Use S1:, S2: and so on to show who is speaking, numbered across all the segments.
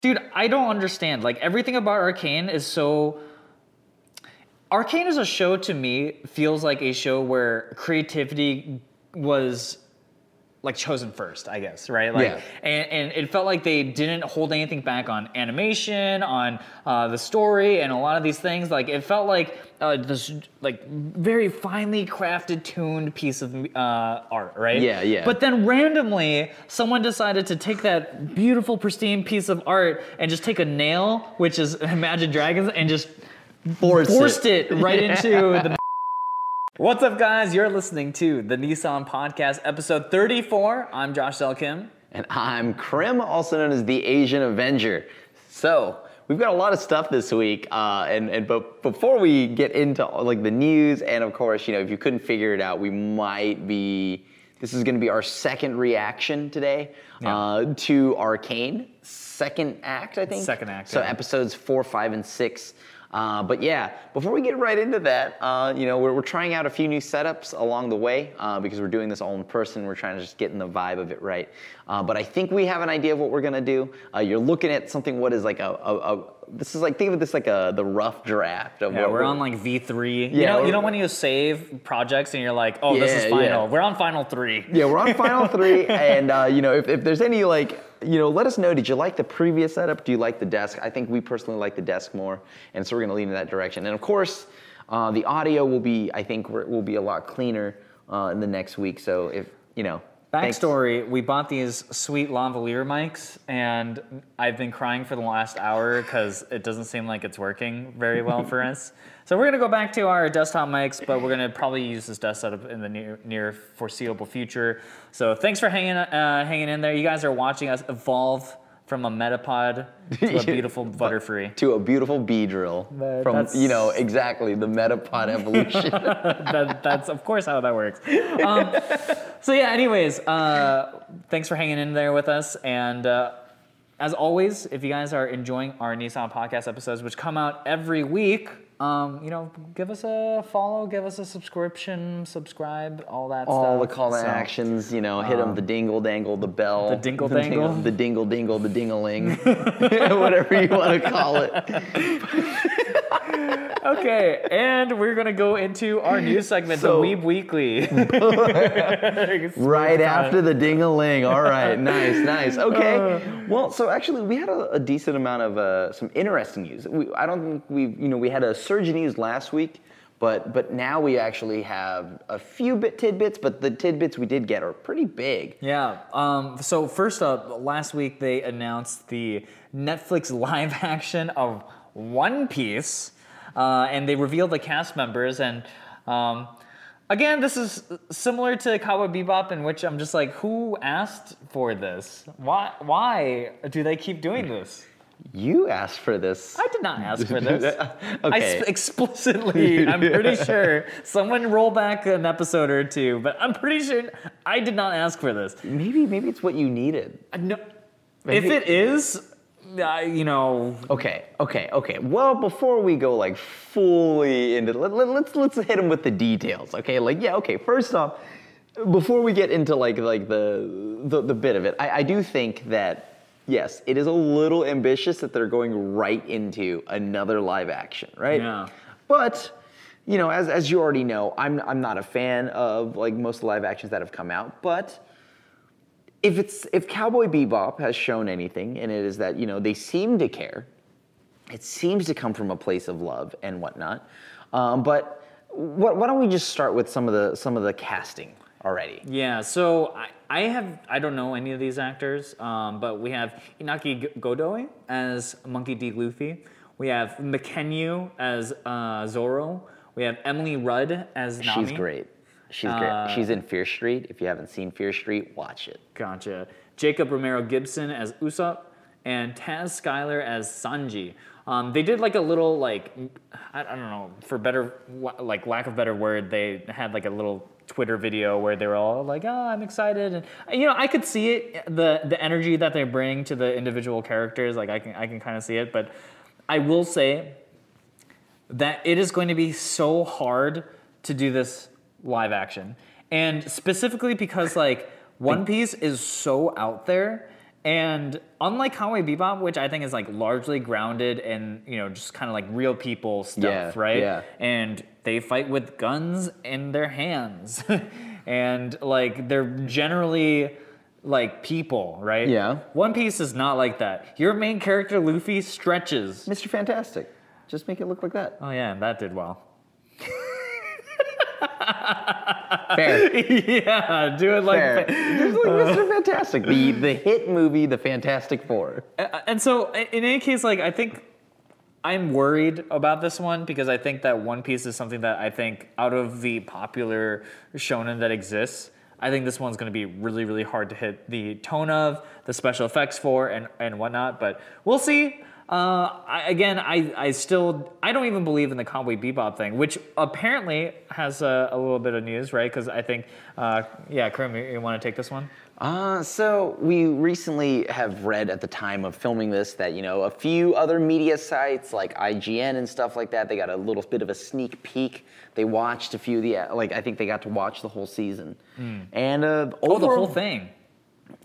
S1: Dude, I don't understand. Like everything about Arcane is so. Arcane as a show to me feels like a show where creativity was like chosen first, I guess, right? Like,
S2: Yeah.
S1: and, and it felt like they didn't hold anything back on animation, on uh, the story, and a lot of these things. Like, it felt like uh, this like very finely crafted, tuned piece of uh, art, right?
S2: Yeah, yeah.
S1: But then randomly, someone decided to take that beautiful, pristine piece of art and just take a nail, which is Imagine Dragons, and just
S2: Force it.
S1: forced it, right into the. What's up, guys? You're listening to the Nissan Podcast, episode 34. I'm Josh Selkim.
S2: And I'm Krim, also known as the Asian Avenger. So we've got a lot of stuff this week, uh, and and but before we get into like the news, and of course, you know, if you couldn't figure it out, we might be. This is going to be our second reaction today uh, to Arcane, second act, I think.
S1: Second act,
S2: So
S1: yeah.
S2: episodes four, five, and six. Uh, but yeah, before we get right into that, uh, you know, we're, we're trying out a few new setups along the way uh, because we're doing this all in person. We're trying to just get in the vibe of it right. Uh, but I think we have an idea of what we're gonna do. Uh, you're looking at something. What is like a, a, a this is like think of this like a the rough draft of
S1: Yeah,
S2: what
S1: we're on like V3. you
S2: Yeah,
S1: know, you
S2: we're-
S1: know when you save projects and you're like, oh, this is final.
S2: yeah.
S1: We're on final three.
S2: Yeah, we're on final three, and uh, you know, if, if there's any like, you know, let us know. Did you like the previous setup? Do you like the desk? I think we personally like the desk more, and so we're gonna lean in that direction. And of course, uh, the audio will be, I think, will be a lot cleaner uh, in the next week. So if you know, thanks-
S1: Backstory: We bought these sweet lavalier mics, and I've been crying for the last hour because it doesn't seem like it's working very well for us. So we're gonna go back to our desktop mics, but we're gonna probably use this desk setup in the near, near foreseeable future. So thanks for hanging uh, hanging in there. You guys are watching us evolve from a Metapod to a beautiful Butterfree.
S2: to a beautiful Beedrill
S1: That-
S2: from you know exactly the Metapod evolution.
S1: that, that's of course how that works. Um, so yeah. Anyways, uh, thanks for hanging in there with us, and uh, as always, if you guys are enjoying our Nissan podcast episodes, which come out every week, um, you know, give us a follow, give us a subscription, subscribe, all that
S2: All
S1: stuff.
S2: the call to
S1: So,
S2: actions, you know, hit them the dingle dangle, the bell,
S1: The dingle dangle?
S2: the dingle dingle, the dingaling, whatever you want to call it.
S1: Okay, and we're gonna go into our news segment,
S2: So-
S1: the Weeb Weekly.
S2: Right after the ding-a-ling. All right, nice, nice. Okay.
S1: Uh.
S2: Well, so actually, we had a, a decent amount of uh, some interesting news. We, I don't think we, you know, we had a surge in news last week, but but now we actually have a few bit tidbits. But the tidbits we did get are pretty big.
S1: Yeah. Um, so first up, last week they announced the Netflix live action of One Piece, uh, and they revealed the cast members. And um, again, this is similar to Cowboy Bebop, in which I'm just like, who asked for this? Why? Why do they keep doing this?
S2: You asked for this.
S1: I did not ask for this. I
S2: Okay.
S1: sp- explicitly, I'm pretty sure someone roll back an episode or two, but I'm pretty sure I did not ask for this.
S2: Maybe maybe it's what you needed.
S1: Uh, No, if it is, uh, you know,
S2: Okay, okay, okay. Well, before we go like fully into let, let, let's let's hit them with the details. Okay, like yeah, okay. First off, before we get into like like the the, the bit of it, I, I do think that yes, it is a little ambitious that they're going right into another live action, right?
S1: Yeah.
S2: But you know, as as you already know, I'm I'm not a fan of like most live actions that have come out, but if it's if Cowboy Bebop has shown anything, and it is that you know they seem to care, it seems to come from a place of love and whatnot. Um, but wh- why don't we just start with some of the some of the casting already?
S1: yeah. So I, I have I don't know any of these actors, um, but we have Inaki Godoy as Monkey D. Luffy. We have Mackenyu as uh, Zoro. We have Emily Rudd as Nami.
S2: She's great. She's
S1: Uh,
S2: great. She's in Fear Street. If you haven't seen Fear Street, watch it.
S1: Gotcha. Jacob Romero Gibson as Usopp and Taz Skylar as Sanji. Um, they did like a little like I, I don't know for better like lack of better word they had like a little Twitter video where they were all like oh I'm excited and you know I could see it the the energy that they bring to the individual characters like I can I can kind of see it but I will say that it is going to be so hard to do this live action. And specifically because like One Piece is so out there And unlike Cowboy Bebop, which I think is like largely grounded in you know just kind of like real people stuff,
S2: Yeah,
S1: right?
S2: yeah.
S1: And they fight with guns in their hands, and like they're generally like people, right?
S2: Yeah.
S1: One Piece is not like that. Your main character Luffy stretches.
S2: Mr. Fantastic. Just make it look like that.
S1: Oh yeah, and that did well.
S2: Fair.
S1: yeah, do it like.
S2: Fair. Just like Mr. Fantastic, the the hit movie, The Fantastic Four.
S1: Uh, And so, i- in any case, like I think I'm worried about this one because I think that One Piece is something that I think out of the popular shonen that exists, I think this one's going to be really, really hard to hit the tone of, the special effects for, and and whatnot. But we'll see. Uh, I, again, I, I still I don't even believe in the Cowboy Bebop thing, which apparently has a, a little bit of news, right? Because I think, uh, yeah, Krim, you, you want to take this one?
S2: Uh, so we recently have read at the time of filming this that you know a few other media sites like IGN and stuff like that they got a little bit of a sneak peek. They watched a few of the like I think they got to watch the whole season, and uh,
S1: Oh, the whole thing.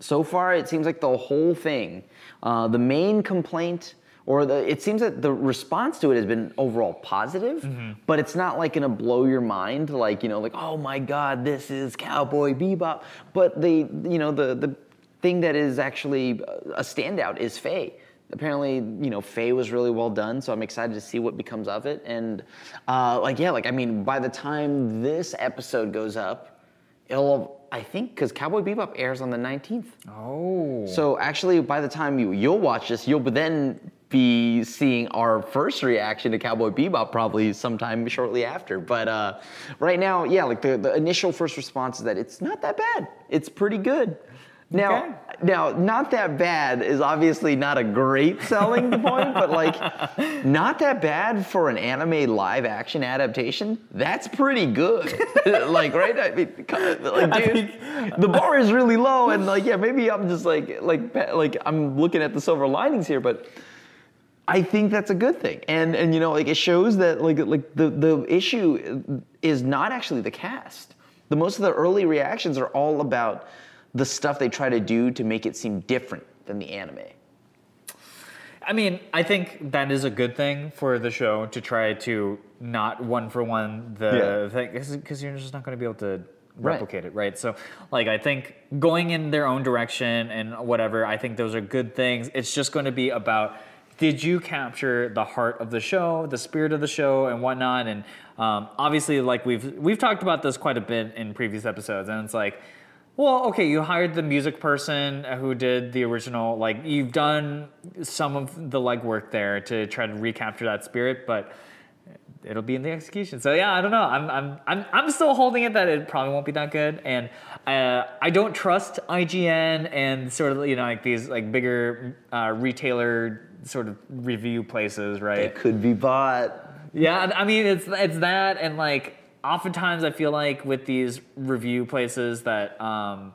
S2: so far it seems like the whole thing uh, the main complaint or the it seems that the response to it has been overall positive but it's not like gonna blow your mind like you know like oh my god this is cowboy bebop. But the you know the the thing that is actually a standout is faye. Apparently you know faye was really well done so i'm excited to see what becomes of it. And uh, like yeah like i mean by the time this episode goes up it'll i think because cowboy bebop airs on the 19th
S1: Oh.
S2: so actually, by the time you you'll watch this, you'll then be seeing our first reaction to Cowboy Bebop probably sometime shortly after. But uh, right now, yeah, like the, the initial first response is that it's not that bad. It's pretty good. Now,
S1: Okay.
S2: now, not that bad is obviously not a great selling point, but like, not that bad for an anime live action adaptation. That's pretty good. like, right? I mean, like, dude, the bar is really low, and like, yeah, maybe I'm just like, like, like, I'm looking at the silver linings here, but. I think that's a good thing, and and you know, like it shows that like like the the issue is not actually the cast. The most of the early reactions are all about the stuff they try to do to make it seem different than the anime.
S1: I mean, I think that is a good thing for the show to try to not one for one the thing because you're just not going to be able to
S2: Right.
S1: replicate it, right? So, like, I think going in their own direction and whatever, I think those are good things. It's just going to be about did you capture the heart of the show, the spirit of the show, and whatnot? And um, obviously, like we've we've talked about this quite a bit in previous episodes, and it's like. Well, okay, you hired the music person who did the original. Like, you've done some of the legwork there to try to recapture that spirit, but it'll be in the execution. So yeah, I don't know. I'm I'm I'm, I'm still holding it that it probably won't be that good, and uh, I don't trust IGN and sort of you know like these like bigger uh, retailer sort of review places, right?
S2: It could be bought.
S1: Yeah, I mean it's it's that and like oftentimes I feel like with these review places that um,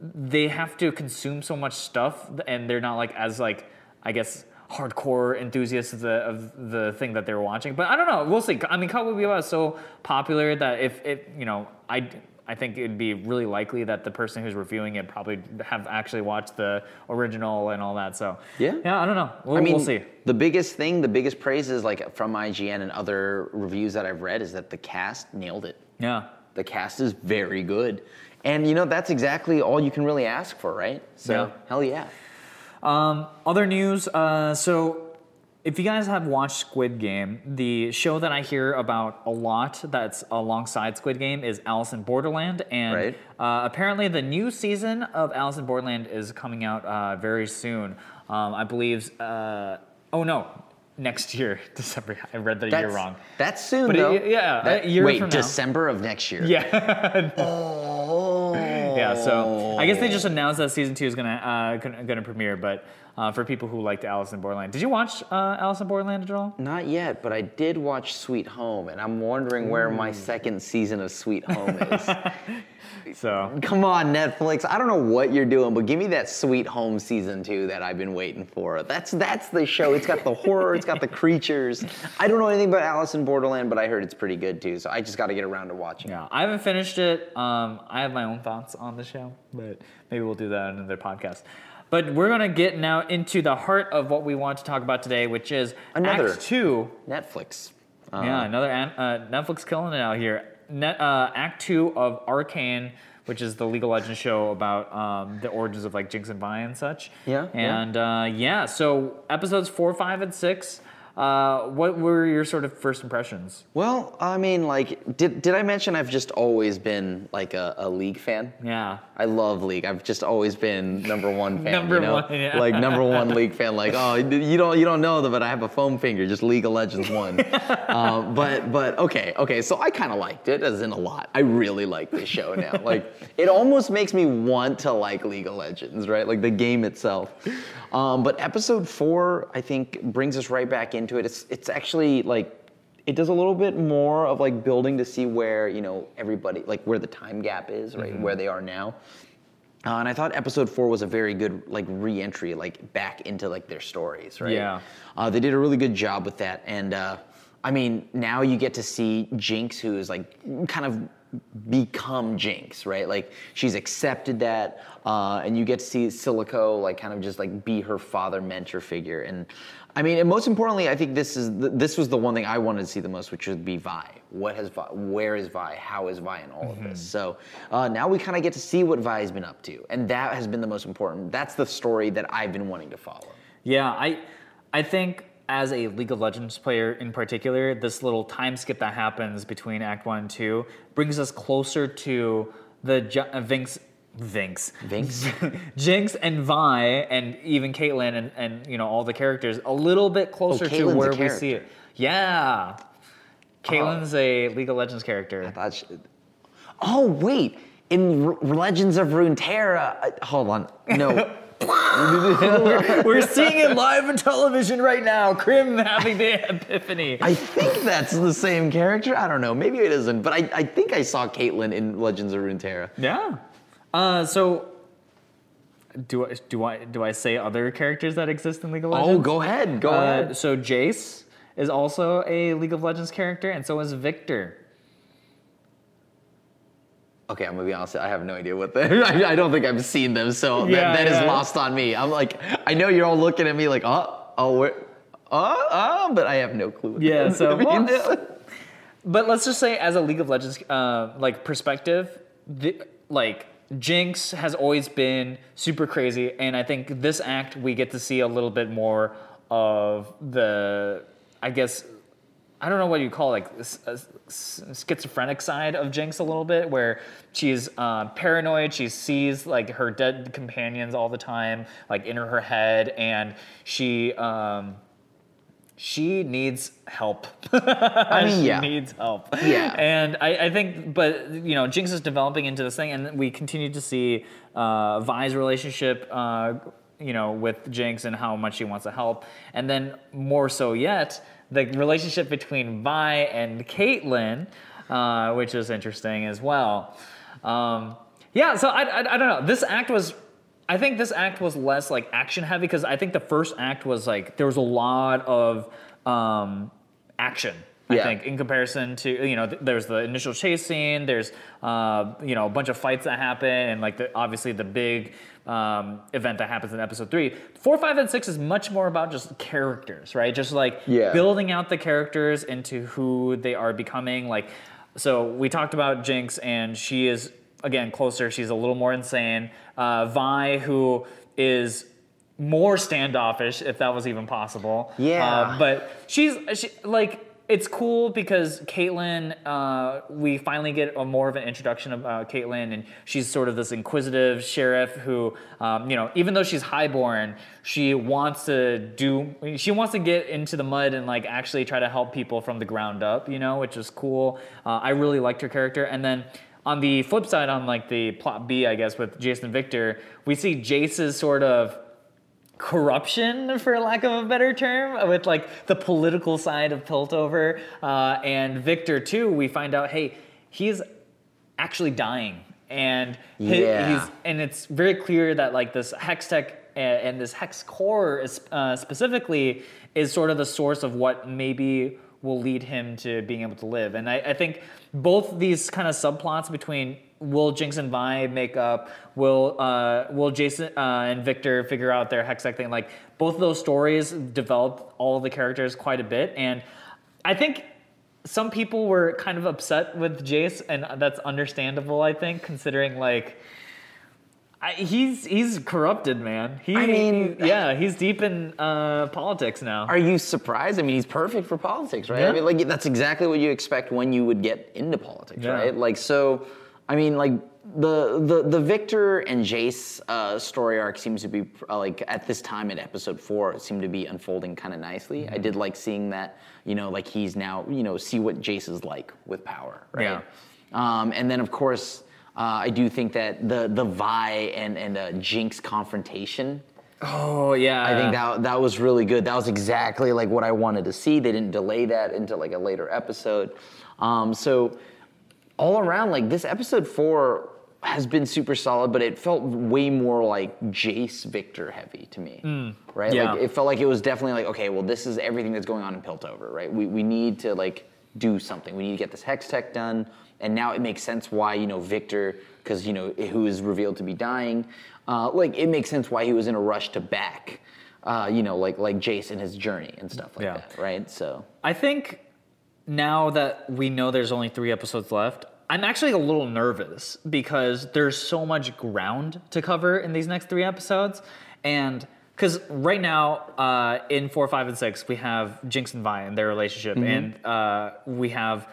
S1: they have to consume so much stuff and they're not like as like I guess hardcore enthusiasts of the of the thing that they're watching. But I don't know. We'll see. I mean, Cowboy Bebop is so popular that if it you know I. I think it'd be really likely that the person who's reviewing it probably have actually watched the original and all that. So
S2: Yeah.
S1: yeah, I don't know. We'll,
S2: I mean,
S1: we'll see.
S2: the biggest thing, the biggest praise is like from IGN and other reviews that I've read is that the cast nailed it.
S1: Yeah.
S2: The cast is very good. And you know, that's exactly all you can really ask for, right? So,
S1: Yeah.
S2: hell yeah.
S1: Um, other news. Uh, so, if you guys have watched Squid Game, the show that I hear about a lot that's alongside Squid Game is Alice in Borderland, and
S2: Right.
S1: uh, apparently the new season of Alice in Borderland is coming out uh, very soon. Um, I believe. Uh, oh no, next year, December. I read the year
S2: That's-
S1: wrong.
S2: That's soon,
S1: But it-
S2: though.
S1: yeah,
S2: That-
S1: year
S2: wait. December of next year.
S1: Yeah.
S2: Oh.
S1: Yeah, so I guess they just announced that season two is gonna uh, gonna, gonna premiere. But uh, for people who liked Alice in Borderland, did you watch uh, Alice in Borderland at all?
S2: Not yet, but I did watch Sweet Home, and I'm wondering where my second season of Sweet Home is.
S1: So
S2: Come on, Netflix. I don't know what you're doing, but give me that Sweet Home season two that I've been waiting for. That's that's the show. It's got the horror, it's got the creatures. I don't know anything about Alice in Borderland, but I heard it's pretty good too. So I just got to get around to watching. it.
S1: yeah, I haven't finished it. Um, I have my own thoughts on the show, but maybe we'll do that in another podcast. But we're gonna get now into the heart of what we want to talk about today, which is
S2: Another.
S1: Act Two.
S2: Netflix. Uh,
S1: yeah, another uh, Netflix killing it out here. Net, uh, Act Two of Arcane, which is the League of Legends show about um, the origins of like Jinx and Vi and such.
S2: Yeah, yeah.
S1: And uh, yeah, so episodes four, five, and six. Uh, what were your sort of first impressions?
S2: Well, I mean, like, did, did I mention I've just always been like a, a League fan?
S1: Yeah.
S2: I love League. I've just always been number one fan.
S1: Number
S2: you know?
S1: one, yeah.
S2: Like number one League fan. Like, oh, you don't you don't know that, but I have a foam finger. Just League of Legends one. um, but but okay okay. So I kind of liked it, as in a lot. I really like this show now. like, it almost makes me want to like League of Legends, right? Like the game itself. Um, but episode four, I think, brings us right back into it. It's it's actually like it does a little bit more of like building to see where you know everybody like where the time gap is right
S1: Mm-hmm.
S2: where they are now uh, and i thought episode four was a very good like re-entry like back into like their stories right
S1: Yeah.
S2: uh, they did a really good job with that and uh, i mean now you get to see jinx who is like kind of become jinx right like she's accepted that uh, and you get to see silco like kind of just like be her father mentor figure and I mean, and most importantly, I think this is the, this was the one thing I wanted to see the most, which would be Vi. What has Vi? Where is Vi? How is Vi in all of this? So uh, now we kind of get to see what Vi has been up to, and that has been the most important. That's the story that I've been wanting to follow.
S1: Yeah, I, I think as a League of Legends player in particular, this little time skip that happens between Act One and Two brings us closer to the uh, Vinx, Vinx? Jinx and Vi, and even Caitlyn and, and you know all the characters a little bit closer to where we see it. Yeah, Caitlyn's a League of Legends character.
S2: Thought she- oh wait, in R- Legends of Runeterra. uh, hold on, no.
S1: We're seeing it live on television right now. Krim having the epiphany.
S2: I think that's the same character. I don't know. Maybe it isn't, but I, I think I saw Caitlyn in Legends of Runeterra.
S1: Yeah. Uh, so do I do I do I say other characters that exist in League of Legends?
S2: Oh, go ahead. Go
S1: Uh,
S2: ahead.
S1: so Jace is also a League of Legends character, and so is Victor.
S2: Okay, I'm gonna be honest. I have no idea what they. I, I don't think I've seen them, so that-
S1: Yeah,
S2: that is lost on me. I'm like, I know you're all looking at me like, oh, oh, where, oh, oh, but I have no clue. What
S1: Yeah, so- well. But let's just say, as a League of Legends uh, like perspective, the, like Jinx has always been super crazy, and I think this act we get to see a little bit more of the, I guess, I don't know what you call it, like schizophrenic side of Jinx a little bit, where she's uh, paranoid. She sees like her dead companions all the time, like in her head, and she. Um, she needs help.
S2: I mean,
S1: she
S2: yeah.
S1: needs help.
S2: Yeah.
S1: And I, I think, but you know, Jinx is developing into this thing, and we continue to see uh, Vi's relationship, uh, you know, with Jinx and how much she wants to help, and then more so yet, the relationship between Vi and Caitlyn, uh, which is interesting as well. Um, yeah. So I, I, I don't know. This act was. I think this act was less like action heavy because I think the first act was like there was a lot of um, action. I
S2: Yeah.
S1: think in comparison to you know th- there's the initial chase scene, there's uh, you know a bunch of fights that happen, and like the, obviously the big um, event that happens in episode three. Four, five, and six is much more about just characters, right? Just like
S2: Yeah.
S1: building out the characters into who they are becoming. Like so we talked about Jinx, and she is again closer. She's a little more insane. Uh, Vi, who is more standoffish, if that was even possible.
S2: Yeah.
S1: Uh, but she's she, like it's cool because Caitlyn, uh, we finally get a more of an introduction of uh, Caitlyn, and she's sort of this inquisitive sheriff who, um, you know, even though she's highborn, she wants to do, she wants to get into the mud and like actually try to help people from the ground up, you know, which is cool. Uh, I really liked her character, and then. On the flip side, on like the plot B, I guess, with Jason Victor, we see Jace's sort of corruption, for lack of a better term, with like the political side of Piltover. Uh, and Victor, too, we find out, hey, he's actually dying. And
S2: Yeah.
S1: he's and it's very clear that like this hextech a- and this hexcore is, uh, specifically is sort of the source of what maybe will lead him to being able to live. And I, I think both these kind of subplots between will Jinx and Vi make up? Will uh, will Jason uh, and Victor figure out their hextech thing? Like both of those stories develop all the characters quite a bit, and I think some people were kind of upset with Jace, and that's understandable. I think considering like. I, he's he's corrupted, man. He,
S2: I mean-
S1: yeah, he's deep in uh, politics now.
S2: Are you surprised? I mean, he's perfect for politics, right?
S1: Yeah.
S2: I mean, like that's exactly what you expect when you would get into politics,
S1: Yeah.
S2: right? Like, so, I mean, like the the the Victor and Jace uh, story arc seems to be uh, like at this time in episode four, it seemed to be unfolding kind of nicely.
S1: Mm-hmm.
S2: I did like seeing that, you know, like he's now, you know, see what Jace is like with power, right?
S1: Yeah.
S2: Um, and then of course. Uh, I do think that the the Vi and and uh, Jinx confrontation
S1: oh yeah,
S2: I think that that was really good. That was exactly like what I wanted to see. They didn't delay that into like a later episode. Um, so all around, like this episode four has been super solid, but it felt way more like Jace Victor heavy to me. Right?
S1: Yeah.
S2: Like it felt like it was definitely like, okay, well, this is everything that's going on in Piltover, right? We we need to like do something. We need to get this hextech done. And now it makes sense why, you know, Victor, because you know, who is revealed to be dying, uh, like it makes sense why he was in a rush to back uh, you know, like like Jace and his journey and stuff like
S1: Yeah.
S2: that, right? So
S1: I think now that we know there's only three episodes left, I'm actually a little nervous because there's so much ground to cover in these next three episodes. And because right now, uh, in four, five, and six, we have Jinx and Vi and their relationship, and uh, we have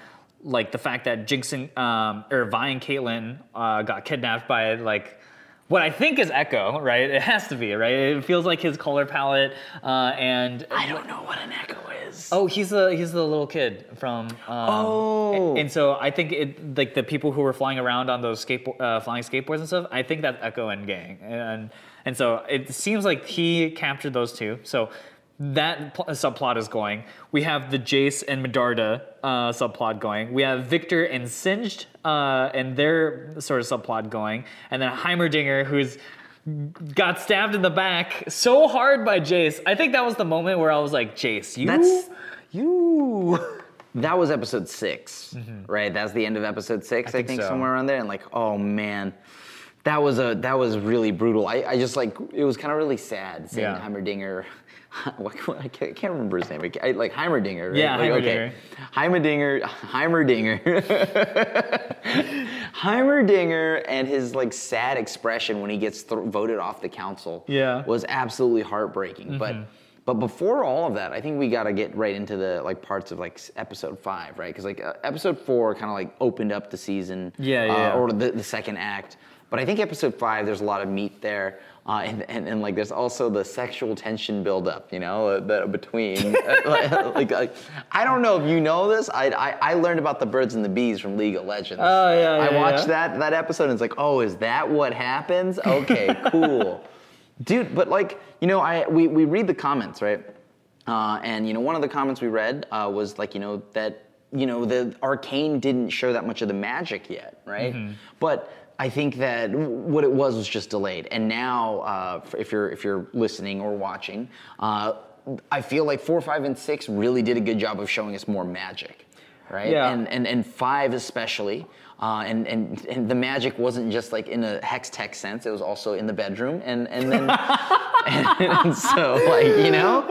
S1: like the fact that Jinx and um, or Vi and Caitlyn uh, got kidnapped by like what I think is Ekko, right? It has to be, right? It feels like his color palette, uh, and
S2: I don't know what an Ekko is.
S1: Oh, he's the he's the little kid from. Um,
S2: Oh.
S1: And so I think it like the people who were flying around on those skateboard, uh, flying skateboards and stuff. I think that's Ekko and Gang, and and so it seems like he captured those two. So that pl- subplot is going. We have the Jace and Medarda uh, subplot going. We have Victor and Singed uh, and their sort of subplot going, and then Heimerdinger who's got stabbed in the back so hard by Jace. I think that was the moment where I was like, Jace, you,
S2: That's-
S1: you.
S2: That was episode 6 right? That's the end of episode six, I think,
S1: think so.
S2: somewhere around there. And like, oh man, that was a that was really brutal. I, I just like it was kind of really sad seeing
S1: Yeah.
S2: Heimerdinger. I can't, remember his name. I, like Heimerdinger, right?
S1: Yeah,
S2: like,
S1: Heimerdinger.
S2: Heimerdinger, Heimerdinger, Heimerdinger, and his like sad expression when he gets th- voted off the council.
S1: Yeah.
S2: was absolutely heartbreaking. But but before all of that, I think we got to get right into the like parts of like episode five, right? Because like uh, episode four kind of like opened up the season,
S1: Yeah, yeah,
S2: uh, or the, the second act. But I think episode five, there's a lot of meat there. Uh, and, and, and like there's also the sexual tension buildup, you know, uh, that between like, like, like I don't know if you know this. I, I I learned about the birds and the bees from League of Legends.
S1: Oh, yeah,
S2: I
S1: yeah,
S2: watched
S1: yeah.
S2: that that episode and it's like, oh, is that what happens? Okay, cool, dude. But like you know, I we we read the comments right, uh, and you know one of the comments we read uh, was like you know that you know the arcane didn't show that much of the magic yet, right?
S1: Mm-hmm.
S2: But I think that what it was was just delayed, and now uh, if you're if you're listening or watching, uh, I feel like four, five, and six really did a good job of showing us more magic, right?
S1: Yeah.
S2: And and and five especially. Uh, and, and and the magic wasn't just like in a hextech sense; it was also in the bedroom, and and then and, so like you know,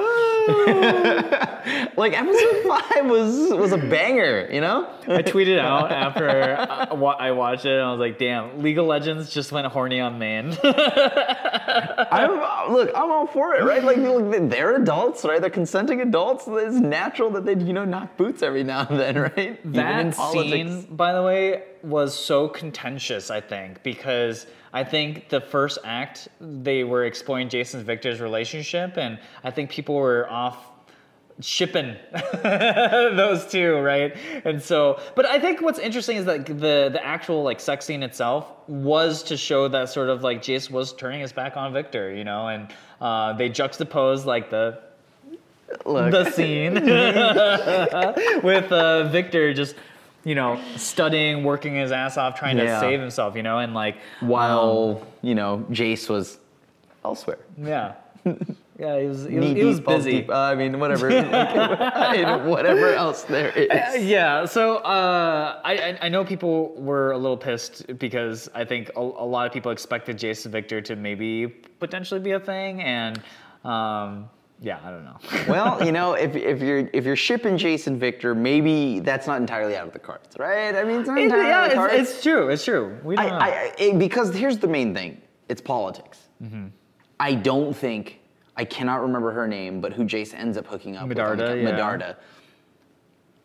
S2: like episode five was was a banger, you know.
S1: I tweeted out after uh, I watched it, and I was like, "Damn, League of Legends just went horny on man."
S2: I'm, look, I'm all for it, right? Like, look, they're adults, right? They're consenting adults. It's natural that they, you know, knock boots every now and then, right? Even in
S1: that scene, by the way, was so contentious. I think because I think the first act they were exploring Jason Victor's relationship, and I think people were off shipping those two, right? And so, but I think what's interesting is that the the actual like sex scene itself was to show that sort of like Jace was turning his back on Victor, you know, and uh, they juxtaposed like the
S2: Look,
S1: the scene with uh, Victor just you know studying, working his ass off, trying
S2: Yeah.
S1: to save himself, you know, and like
S2: while you know Jace was elsewhere.
S1: yeah. Yeah, he was he was, he was busy.
S2: deep. Uh, I mean, whatever. And whatever else there is.
S1: Yeah, so uh, I, I I know people were a little pissed because I think a, a lot of people expected Jason Victor to maybe potentially be a thing, and um, yeah, I don't know.
S2: Well, you know, if, if you're if you're shipping Jason Victor, maybe that's not entirely out of the cards, right? I mean, it's not entirely out of the
S1: yeah,
S2: cards.
S1: it's, it's true. It's true. We don't know.
S2: I, I, I- because here's the main thing: it's politics.
S1: Mm-hmm.
S2: I don't think I cannot remember her name, but who Jace ends up hooking up with.
S1: Medarda,
S2: ca-
S1: yeah.
S2: Medarda.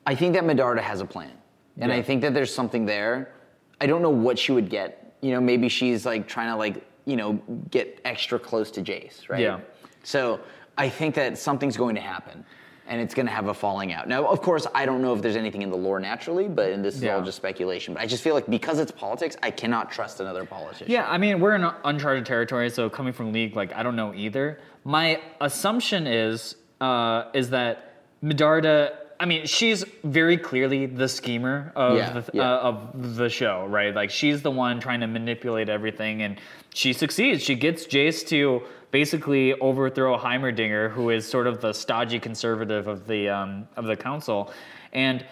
S2: I think that Medarda has a plan, and I think that there's something there. I don't know what she would get. You know, maybe she's like trying to like you know get extra close to Jace, right?
S1: Yeah.
S2: So I think that something's going to happen. And it's going to have a falling out. Now, of course, I don't know if there's anything in the lore naturally, but and this is all just speculation. But I just feel like because it's politics, I cannot trust another politician.
S1: Yeah, I mean, we're in uncharted territory, so coming from League, like, I don't know either. My assumption is uh, is that Medarda. I mean, she's very clearly the schemer of
S2: Yeah,
S1: the,
S2: yeah.
S1: uh, of the show, right? Like, she's the one trying to manipulate everything, and she succeeds. She gets Jace to basically overthrow Heimerdinger, who is sort of the stodgy conservative of the um, of the council, and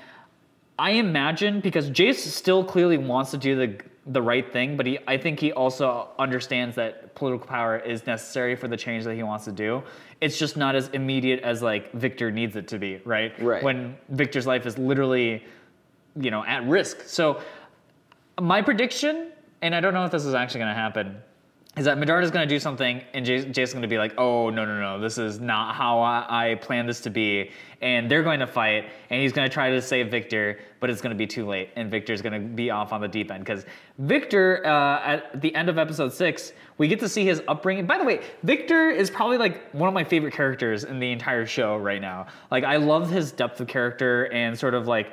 S1: I imagine because Jace still clearly wants to do the the right thing, but he I think he also understands that political power is necessary for the change that he wants to do. It's just not as immediate as like Victor needs it to be, right?
S2: Right.
S1: When Victor's life is literally, you know, at risk. So my prediction, and I don't know if this is actually going to happen, is that Medarda's going to do something, and Jason's going to be like, "Oh no, no, no! This is not how I, I planned this to be." And they're going to fight, and he's going to try to save Victor, but it's going to be too late, and Victor's going to be off on the deep end because Victor, uh, at the end of episode six, we get to see his upbringing. By the way, Victor is probably like one of my favorite characters in the entire show right now. Like, I love his depth of character and sort of like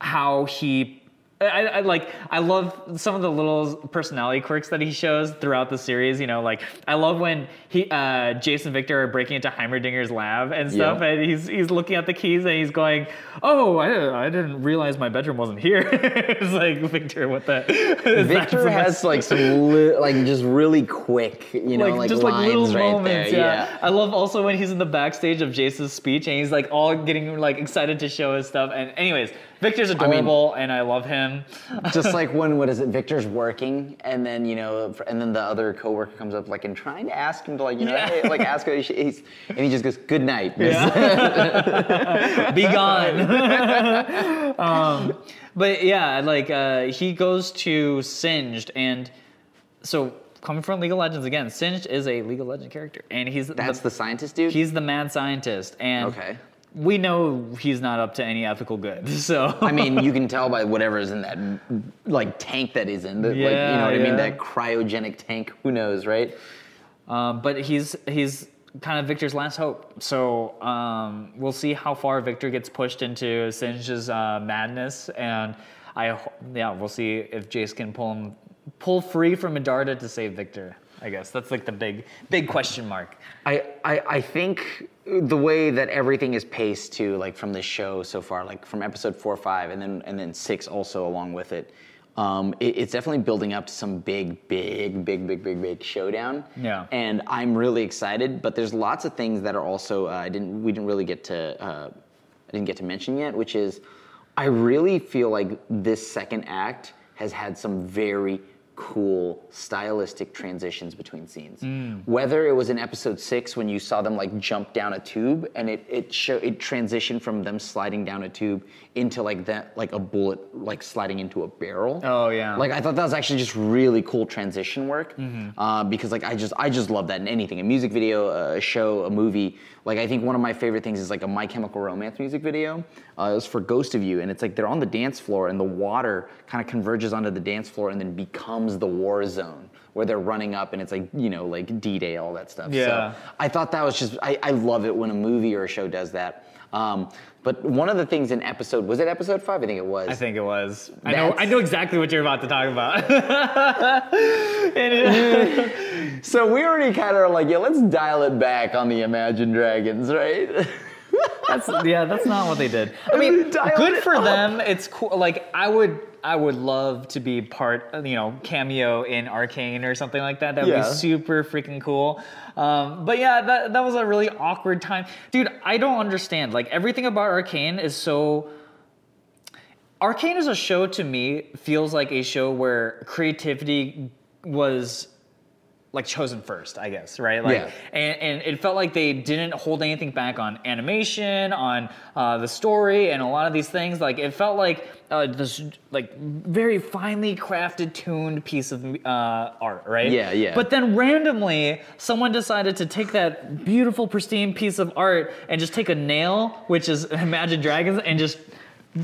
S1: how he I, I like I love some of the little personality quirks that he shows throughout the series. You know, like I love when he uh, Jason Victor are breaking into Heimerdinger's lab and stuff,
S2: Yeah.
S1: and he's he's looking at the keys and he's going, "Oh, I, I didn't realize my bedroom wasn't here." it's like Victor, what the
S2: Victor has like some li- like just really quick, you know, like,
S1: just like little
S2: right
S1: moments.
S2: there.
S1: Yeah. I love also when he's in the backstage of Jace's speech and he's like all getting like excited to show his stuff. And anyways, Victor's
S2: mean-
S1: adorable and I love him.
S2: just like when what is it? Victor's working, and then you know, and then the other coworker comes up like and trying to ask him to like you know,
S1: Yeah.
S2: hey, like ask him, he's, and he just goes, "Good night." yeah.
S1: Be gone. um, but yeah, like uh, he goes to Singed, and so coming from League of Legends again, Singed is a League of Legends character, and he's
S2: That's the scientist dude.
S1: he's the mad scientist, and
S2: Okay.
S1: We know he's not up to any ethical good. So
S2: I mean, you can tell by whatever's in that like tank that he's in. That, like, you know what I mean? That cryogenic tank. Who knows, right?
S1: Um, but he's he's kind of Victor's last hope. So um, we'll see how far Victor gets pushed into Singed's uh, madness, and I yeah we'll see if Jace can pull him pull free from Medarda to save Victor. I guess that's like the big big question mark.
S2: I, I I think the way that everything is paced to like from this show so far, like from episode four, five, and then and then six also along with it, um, it- it's definitely building up to some big, big, big, big, big, big showdown.
S1: Yeah.
S2: And I'm really excited, but there's lots of things that are also uh, I didn't we didn't really get to uh, I didn't get to mention yet, which is I really feel like this second act has had some very cool stylistic transitions between scenes. Whether it was in episode six when you saw them like jump down a tube and it it show it transitioned from them sliding down a tube into like that like a bullet like sliding into a barrel.
S1: Oh, yeah.
S2: Like I thought that was actually just really cool transition work uh, because like I just I just love that in anything a music video a show a movie like I think one of my favorite things is like a My Chemical Romance music video uh, it was for Ghost of You and it's like they're on the dance floor and the water kind of converges onto the dance floor and then becomes the war zone where they're running up and it's like you know like D-Day all that stuff
S1: Yeah.
S2: so I thought that was just I, I love it when a movie or a show does that um, but one of the things in episode was it episode five I think it was
S1: I think it was. I know. I know exactly what you're about to talk about. It-
S2: So we already kind of are like, yeah, let's dial it back on the Imagine Dragons, right?
S1: that's yeah, that's not what they did. I mean, good for
S2: up.
S1: them. It's cool. Like I would, I would love to be part, you know, cameo in Arcane or something like that. That would
S2: Yeah.
S1: be super freaking cool. Um, but yeah, that that was a really awkward time, dude. I don't understand. Like everything about Arcane is so. Arcane is a show to me feels like a show where creativity was like chosen first, I guess, right? Like,
S2: Yeah.
S1: and, and it felt like they didn't hold anything back on animation, on uh, the story, and a lot of these things. Like, it felt like uh, this like very finely crafted, tuned piece of uh, art, right?
S2: Yeah, yeah.
S1: But then randomly, someone decided to take that beautiful, pristine piece of art and just take a nail, which is Imagine Dragons, and just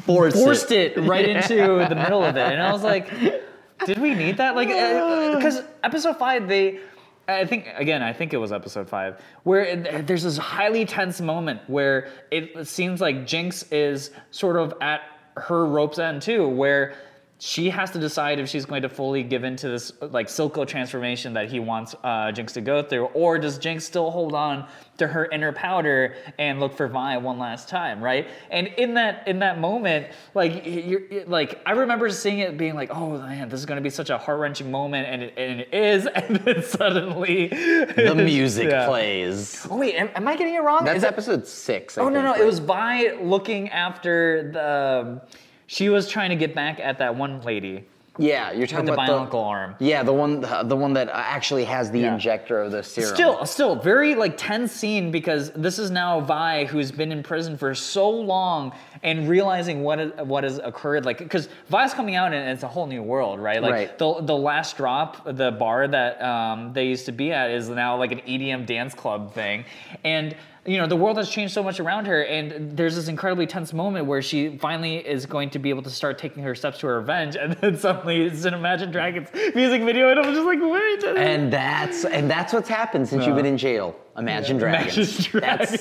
S2: Force it.
S1: forced it, right into the middle of it. And I was like, did we need that? Like, uh, because episode five, they, I think again, I think it was episode five, where it, there's this highly tense moment where it seems like Jinx is sort of at her rope's end too, where she has to decide if she's going to fully give into this like Silco transformation that he wants uh, Jinx to go through, or does Jinx still hold on to her inner powder and look for Vi one last time, right? And in that in that moment, like you're like I remember seeing it being like, oh man, this is going to be such a heart wrenching moment, and it, and it is, and then suddenly
S2: The music
S1: Yeah.
S2: plays.
S1: Oh wait, am, am I getting it wrong?
S2: That's
S1: Is that-
S2: episode six. I
S1: Oh no no,
S2: right?
S1: it was Vi looking after the. um, She was trying to get back at that one lady
S2: Yeah, you're talking
S1: with the
S2: about
S1: bionicle arm.
S2: Yeah, the one, the one that actually has the
S1: Yeah.
S2: injector of the serum.
S1: Still, still very like tense scene because this is now Vi who's been in prison for so long and realizing what what has occurred. Like, because Vi's coming out and it's a whole new world, right? Like
S2: Right.
S1: the the last drop, the bar that um, they used to be at is now like an EDM dance club thing, and. You know the world has changed so much around her, and there's this incredibly tense moment where she finally is going to be able to start taking her steps to her revenge, and then suddenly it's an Imagine Dragons music video, and I'm just like, wait.
S2: And that's and that's what's happened since you've been in jail. Imagine Dragons.
S1: Imagine
S2: That's,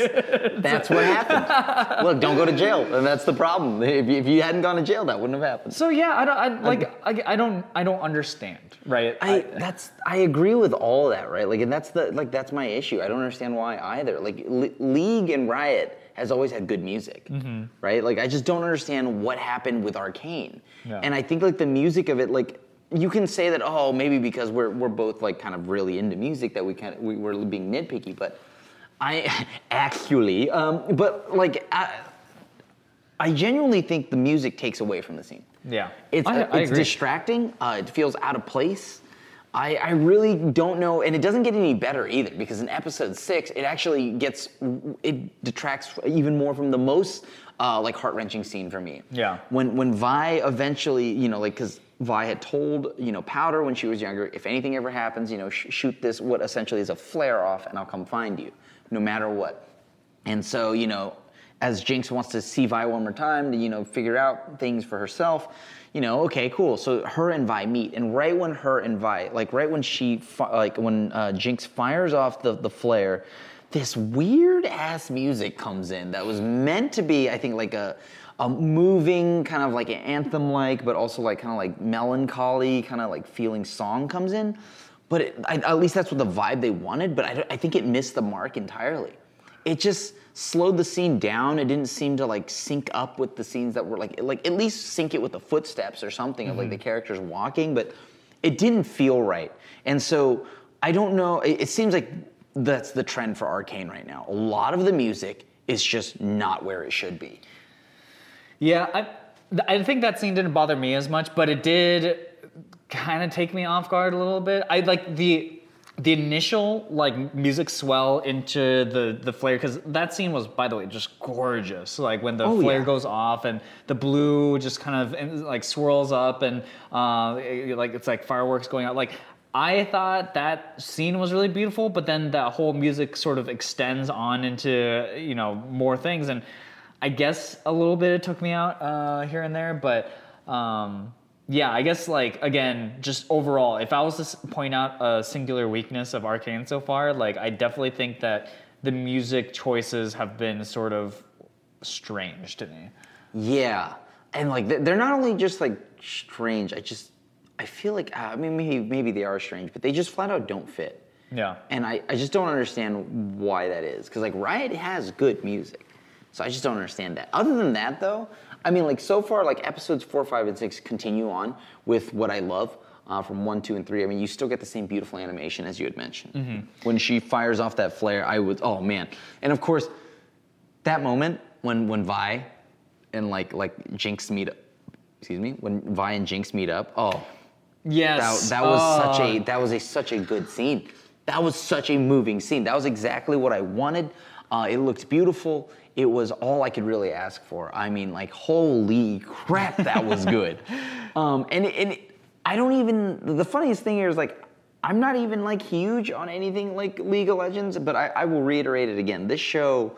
S2: that's what happened. Look, don't go to jail, and that's the problem. If you, if you hadn't gone to jail, that wouldn't have happened.
S1: So yeah, I don't I, like I, I don't I don't understand, right?
S2: I that's I agree with all that, right? Like, and that's the like that's my issue. I don't understand why either. Like, Le- League and Riot has always had good music, mm-hmm. right? Like, I just don't understand what happened with Arcane.
S1: Yeah.
S2: And I think like the music of it, like. You can say that, oh, maybe because we're, we're both like kind of really into music that we kind of we, we're being nitpicky, but I actually, um, but like I, I genuinely think the music takes away from the scene.
S1: yeah,
S2: It's,
S1: I, I
S2: it's
S1: agree.
S2: distracting. Uh, it feels out of place. I, I really don't know, and it doesn't get any better either because in episode six, it actually gets it detracts even more from the most uh, like heart wrenching scene for me.
S1: Yeah.
S2: When when Vi eventually, you know, like because Vi had told you know Powder when she was younger, if anything ever happens, you know, sh- shoot this what essentially is a flare off, and I'll come find you, no matter what. And so, you know, as Jinx wants to see Vi one more time to, you know, figure out things for herself, you know, okay, cool. So her and Vi meet, and right when her and Vi, like right when she, fi- like when uh, Jinx fires off the, the flare, this weird ass music comes in that was meant to be, I think, like a, a moving kind of like an anthem like, but also like kind of like melancholy, kind of like feeling song comes in. But it, I, at least that's what the vibe they wanted. But I, I think it missed the mark entirely it just slowed the scene down. It didn't seem to like sync up with the scenes that were like like at least sync it with the footsteps or something of like the mm-hmm. characters walking, but it didn't feel right. And so I don't know. It, it seems like that's the trend for Arcane right now. A lot of the music is just not where it should be.
S1: Yeah, I, I think that scene didn't bother me as much, but it did kind of take me off guard a little bit. I like the the initial like music swell into the the flare because that scene was, by the way, just gorgeous. Like when the
S2: Oh,
S1: flare
S2: yeah.
S1: goes off and the blue just kind of like swirls up and uh, it- like it's like fireworks going out. Like I thought that scene was really beautiful, but then that whole music sort of extends on into you know more things and. I guess a little bit it took me out uh, here and there, but um, yeah, I guess like again, just overall, if I was to point out a singular weakness of Arcane so far, like I definitely think that the music choices have been sort of strange to me.
S2: Yeah, and like they- they're not only just like strange. I just I feel like uh, I mean maybe maybe they are strange, but they just flat out don't fit.
S1: Yeah.
S2: And I, I just don't understand why that is. Because like Riot has good music. So I just don't understand that. Other than that, though, I mean, like so far, like episodes four, five, and six continue on with what I love. Uh, from one, two, and three, I mean, you still get the same beautiful animation as you had mentioned. When she fires off that flare, I was, oh man! And of course, that moment when when Vi and like like Jinx meet, up. excuse me, when Vi and Jinx meet up, oh, that,
S1: Yes.
S2: that was such a
S1: Oh.
S2: that was a such a good scene. That was such a moving scene. That was exactly what I wanted. Uh, it looked beautiful. It was all I could really ask for. I mean, like, holy crap, that was good. um, and and I don't even. The funniest thing here is like, I'm not even like huge on anything like League of Legends, but I, I will reiterate it again. This show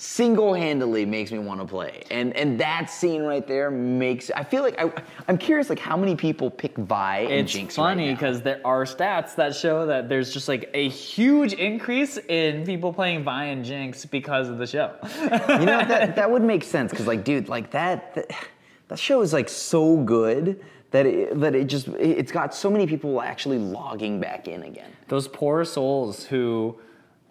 S2: single-handedly makes me want to play. And and that scene right there makes i feel like I, i'm curious like how many people pick vi and
S1: It's
S2: jinx
S1: funny
S2: right
S1: because there are stats that show that there's just like a huge increase in people playing Vi and Jinx because of the show.
S2: you know that that would make sense because like dude like that, that that show is like so good that it, that it just it's got so many people actually logging back in again.
S1: Those poor souls who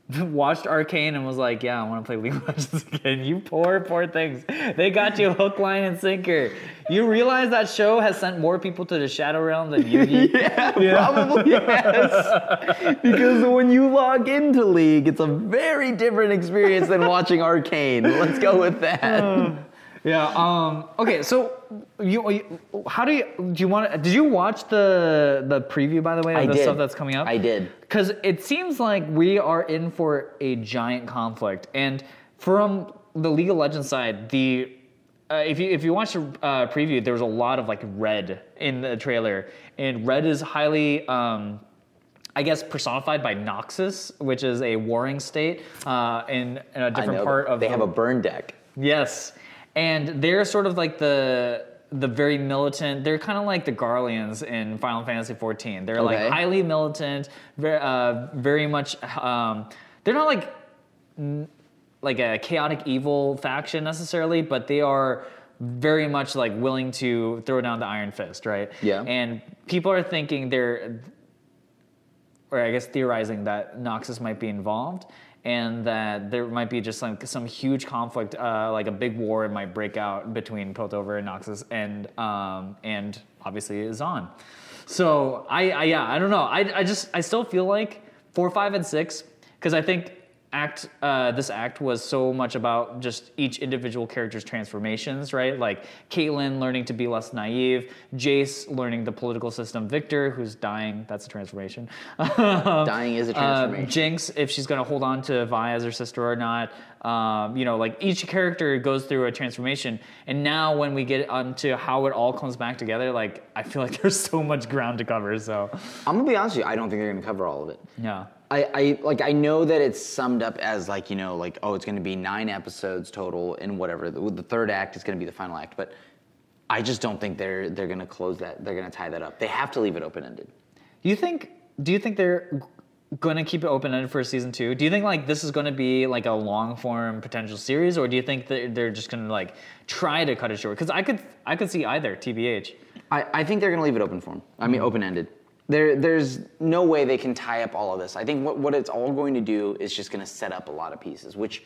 S1: watched Arcane and was like, "Yeah, I want to play League of Legends again." You poor, poor things. They got you hook, line, and sinker. You realize that show has sent more people to the Shadow Realm than Yugi.
S2: yeah, probably yes because when you log into league it's a very different experience than watching arcane let's go with that oh.
S1: Yeah. Um. Okay. So you, you how do you do you want? Did you watch the the preview by the way of
S2: I
S1: the
S2: did.
S1: stuff that's coming up?
S2: I did.
S1: Because it seems like we are in for a giant conflict, and from the League of Legends side, the uh, if you if you watch the uh, preview, there was a lot of like red in the trailer, and red is highly. Um, I guess personified by Noxus, which is a warring state uh, in, in a different part of the.
S2: they
S1: the
S2: have a burn deck
S1: Yes, and they're sort of like the the very militant. They're kind of like the Garleans in Final Fantasy XIV. They're
S2: Okay.
S1: like highly militant, very, uh, very much. Um, they're not like n- like a chaotic evil faction necessarily, but they are very much like willing to throw down the iron fist, right?
S2: Yeah.
S1: And people are thinking they're or I guess theorizing that Noxus might be involved and that there might be just like some huge conflict, uh, like a big war might break out between Piltover and Noxus and um, and obviously Zaun. So I, I yeah I don't know I, I just I still feel like four five and six because I think act uh, this act was so much about just each individual character's transformations right? Like Caitlyn learning to be less naive Jace learning the political system Victor who's dying that's a transformation.
S2: Dying is a
S1: uh,
S2: transformation.
S1: Jinx, if she's gonna hold on to Vi as her sister or not. Um, you know, like each character goes through a transformation, and now when we get onto how it all comes back together, like I feel like there's so much ground to cover. So,
S2: i'm gonna be honest with you i don't think they're gonna cover all of it.
S1: Yeah,
S2: I, I like I know that it's summed up as like you know like oh it's going to be nine episodes total and whatever the, the third act is going to be the final act but I just don't think they're they're going to close that they're going to tie that up they have to leave it open ended
S1: do you think? Do you think they're gonna keep it open ended for season two? Do you think like this is gonna be like a long form potential series, or do you think that they're just gonna like try to cut it short? Because I could I could see either. Tbh.
S2: I, I think they're going to leave it open for them I mean mm-hmm. open ended there there's no way they can tie up all of this I think what what it's all going to do is just going to set up a lot of pieces which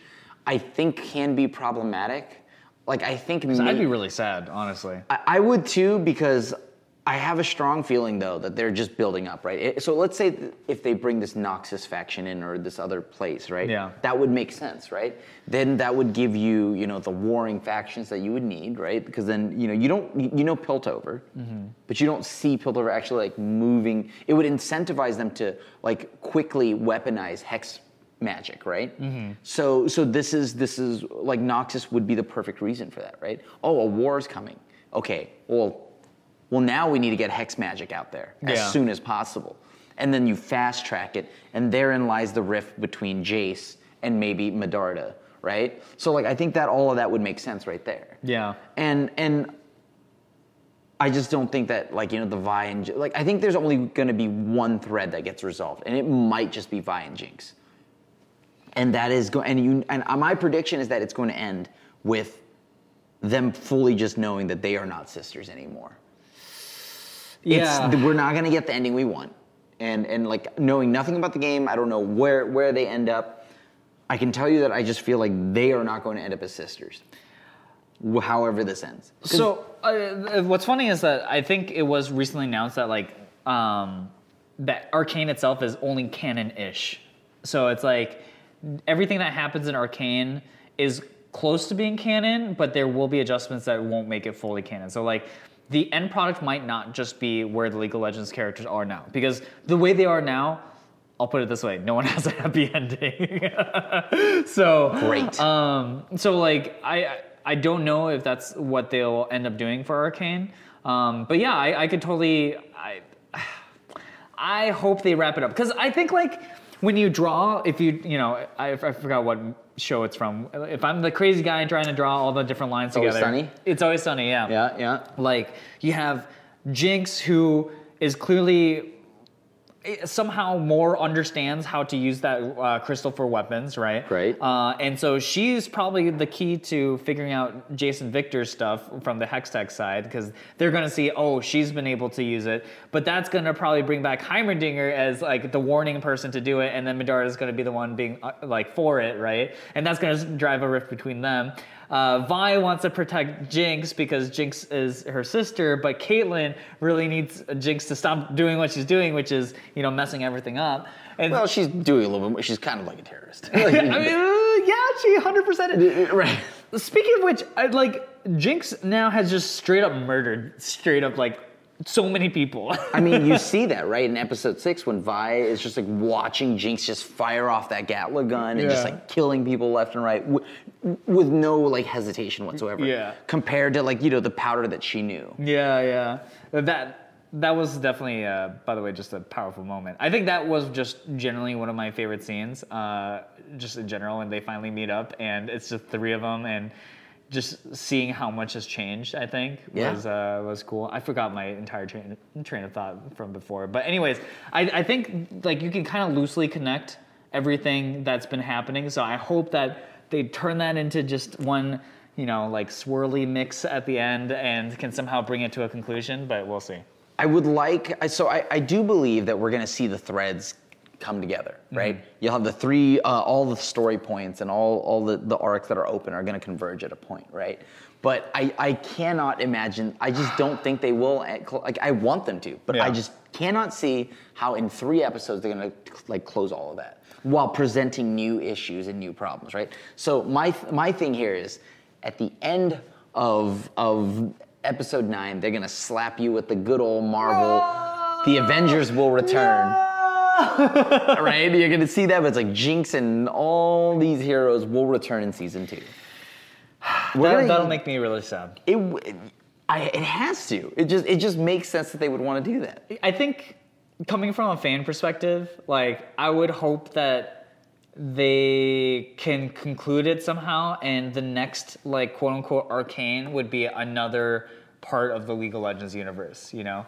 S2: I think can be problematic like I think
S1: I'd be really sad, honestly.
S2: I, I would too because I have a strong feeling though that they're just building up, right? It- so let's say th- if they bring this Noxus faction in or this other place, right?
S1: Yeah.
S2: That would make sense, right? Then that would give you, you know, the warring factions that you would need, right? Because then, you know, you don't, you know Piltover, but you don't see Piltover actually like moving. It would incentivize them to like quickly weaponize hex magic, right? Mm-hmm. So so this is this is like Noxus would be the perfect reason for that, right? Oh, a war's coming. Okay, well, well now we need to get hex magic out there as
S1: Yeah.
S2: soon as possible, and then you fast track it, and therein lies the rift between Jace and maybe Medarda, right? So like I think that all of that would make sense right there.
S1: Yeah.
S2: And and I just don't think that like you know the Vi and J- like I think there's only going to be one thread that gets resolved, and it might just be Vi and Jinx. And that is going and you and uh, my prediction is that it's going to end with them fully just knowing that they are not sisters anymore.
S1: Yeah.
S2: It's, we're not going to get the ending we want, and and like knowing nothing about the game, I don't know where where they end up. I can tell you that I just feel like they are not going to end up as sisters. However, this ends.
S1: So uh, what's funny is that I think it was recently announced that like um, that Arcane itself is only canon-ish. So it's like everything that happens in Arcane is close to being canon, but there will be adjustments that won't make it fully canon. So like the end product might not just be where the League of Legends characters are now, because the way they are now. I'll put it this way: no one has a happy ending. so
S2: Great.
S1: um, so like I I don't know if that's what they'll end up doing for Arcane. Um, but yeah, I, I could totally I I hope they wrap it up because I think like when you draw, if you you know I, I forgot what show it's from. If I'm the crazy guy trying to draw all the different lines
S2: Always
S1: together,
S2: Sunny?
S1: It's always sunny. Yeah.
S2: yeah, yeah.
S1: Like you have Jinx who is clearly somehow more understands how to use that uh, crystal for weapons, right?
S2: Right.
S1: Uh, and so she's probably the key to figuring out Jason Victor's stuff from the Hextech side because they're gonna see, oh, she's been able to use it, but that's gonna probably bring back Heimerdinger as like the warning person to do it, and then Medard is gonna be the one being uh, like for it, right? And that's gonna drive a rift between them. Uh, Vi wants to protect Jinx because Jinx is her sister, but Caitlyn really needs Jinx to stop doing what she's doing, which is you know messing everything up. And
S2: Well, she's doing a little bit more. She's kind of like a terrorist.
S1: I mean, uh, yeah, she 100%
S2: right.
S1: Speaking of which, I, like Jinx now has just straight up murdered, straight up like so many people.
S2: I mean, you see that, right? In episode six, when Vi is just like watching Jinx just fire off that Gatla gun and just like killing people left and right w- with no like hesitation whatsoever.
S1: Yeah.
S2: Compared to like, you know, the powder that she knew.
S1: yeah, yeah. That that was definitely, uh, by the way, just a powerful moment. I think that was just generally one of my favorite scenes, uh, just in general, when they finally meet up and it's just three of them and. Just seeing how much has changed, I think,
S2: Yeah.
S1: was uh, was cool. I forgot my entire train train of thought from before, but anyways, I, I think like you can kind of loosely connect everything that's been happening. So I hope that they turn that into just one, you know, like swirly mix at the end and can somehow bring it to a conclusion. But we'll see.
S2: I would like, so I, I do believe that we're gonna see the threads come together, right? You'll have the three, uh, all the story points and all, all the, the arcs that are open are gonna converge at a point, right? But I, I cannot imagine, I just don't think they will, eh, like, I want them to, but I just cannot see how in three episodes they're gonna like close all of that while presenting new issues and new problems, right? So my, th- my thing here is at the end of, of episode nine, they're gonna slap you with the good old Marvel, the Avengers will return. right? You're gonna see that, but it's like Jinx and all these heroes will return in season two.
S1: That, that'll make me really sad.
S2: it. w- I, it has to. It just it just makes sense that they would want to do that.
S1: I think coming from a fan perspective, like I would hope that they can conclude it somehow and the next like quote unquote arcane would be another part of the League of Legends universe, you know?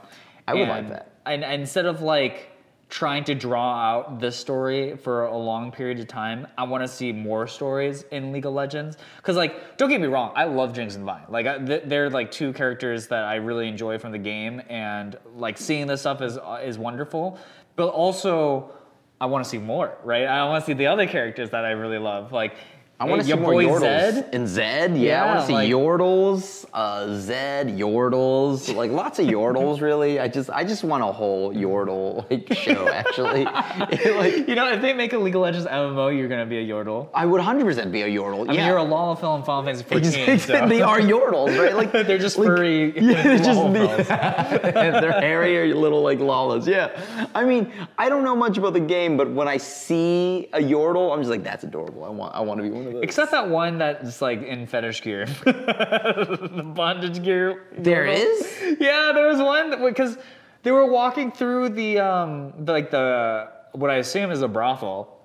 S2: I would like that.
S1: And, and instead of like trying to draw out this story for a long period of time, I want to see more stories in League of Legends. Cause like, don't get me wrong, I love Jinx and Vi. Like, I, th- they're like two characters that I really enjoy from the game, and like seeing this stuff is uh, is wonderful. But also, I want to see more, right? I want to see the other characters that I really love, like.
S2: I want to see more Yordles.
S1: Zed.
S2: And Zed, yeah, I want to see
S1: like-
S2: Yordles, uh, Zed, Yordles, like lots of Yordles. Really, I just I just want a whole Yordle like show. Actually, like
S1: You know, if they make a League of Legends MMO, you're gonna be a Yordle.
S2: I would 100% be a Yordle.
S1: I mean, you're a LOL film Final Fantasy 14.
S2: Exactly.
S1: so-
S2: They are Yordles, right? Like
S1: They're just
S2: like-
S1: furry.
S2: Yeah, they're just
S1: LOL
S2: the,
S1: fellas.
S2: they're hairier little like lalas. Yeah. I mean, I don't know much about the game, but when I see a Yordle, I'm just like, that's adorable. I want I want to be one of those.
S1: Except that one that's like in fetish gear, the bondage gear.
S2: There
S1: Yordle.
S2: is?
S1: Yeah, there was one because they were walking through the um the, like the what I assume is a brothel,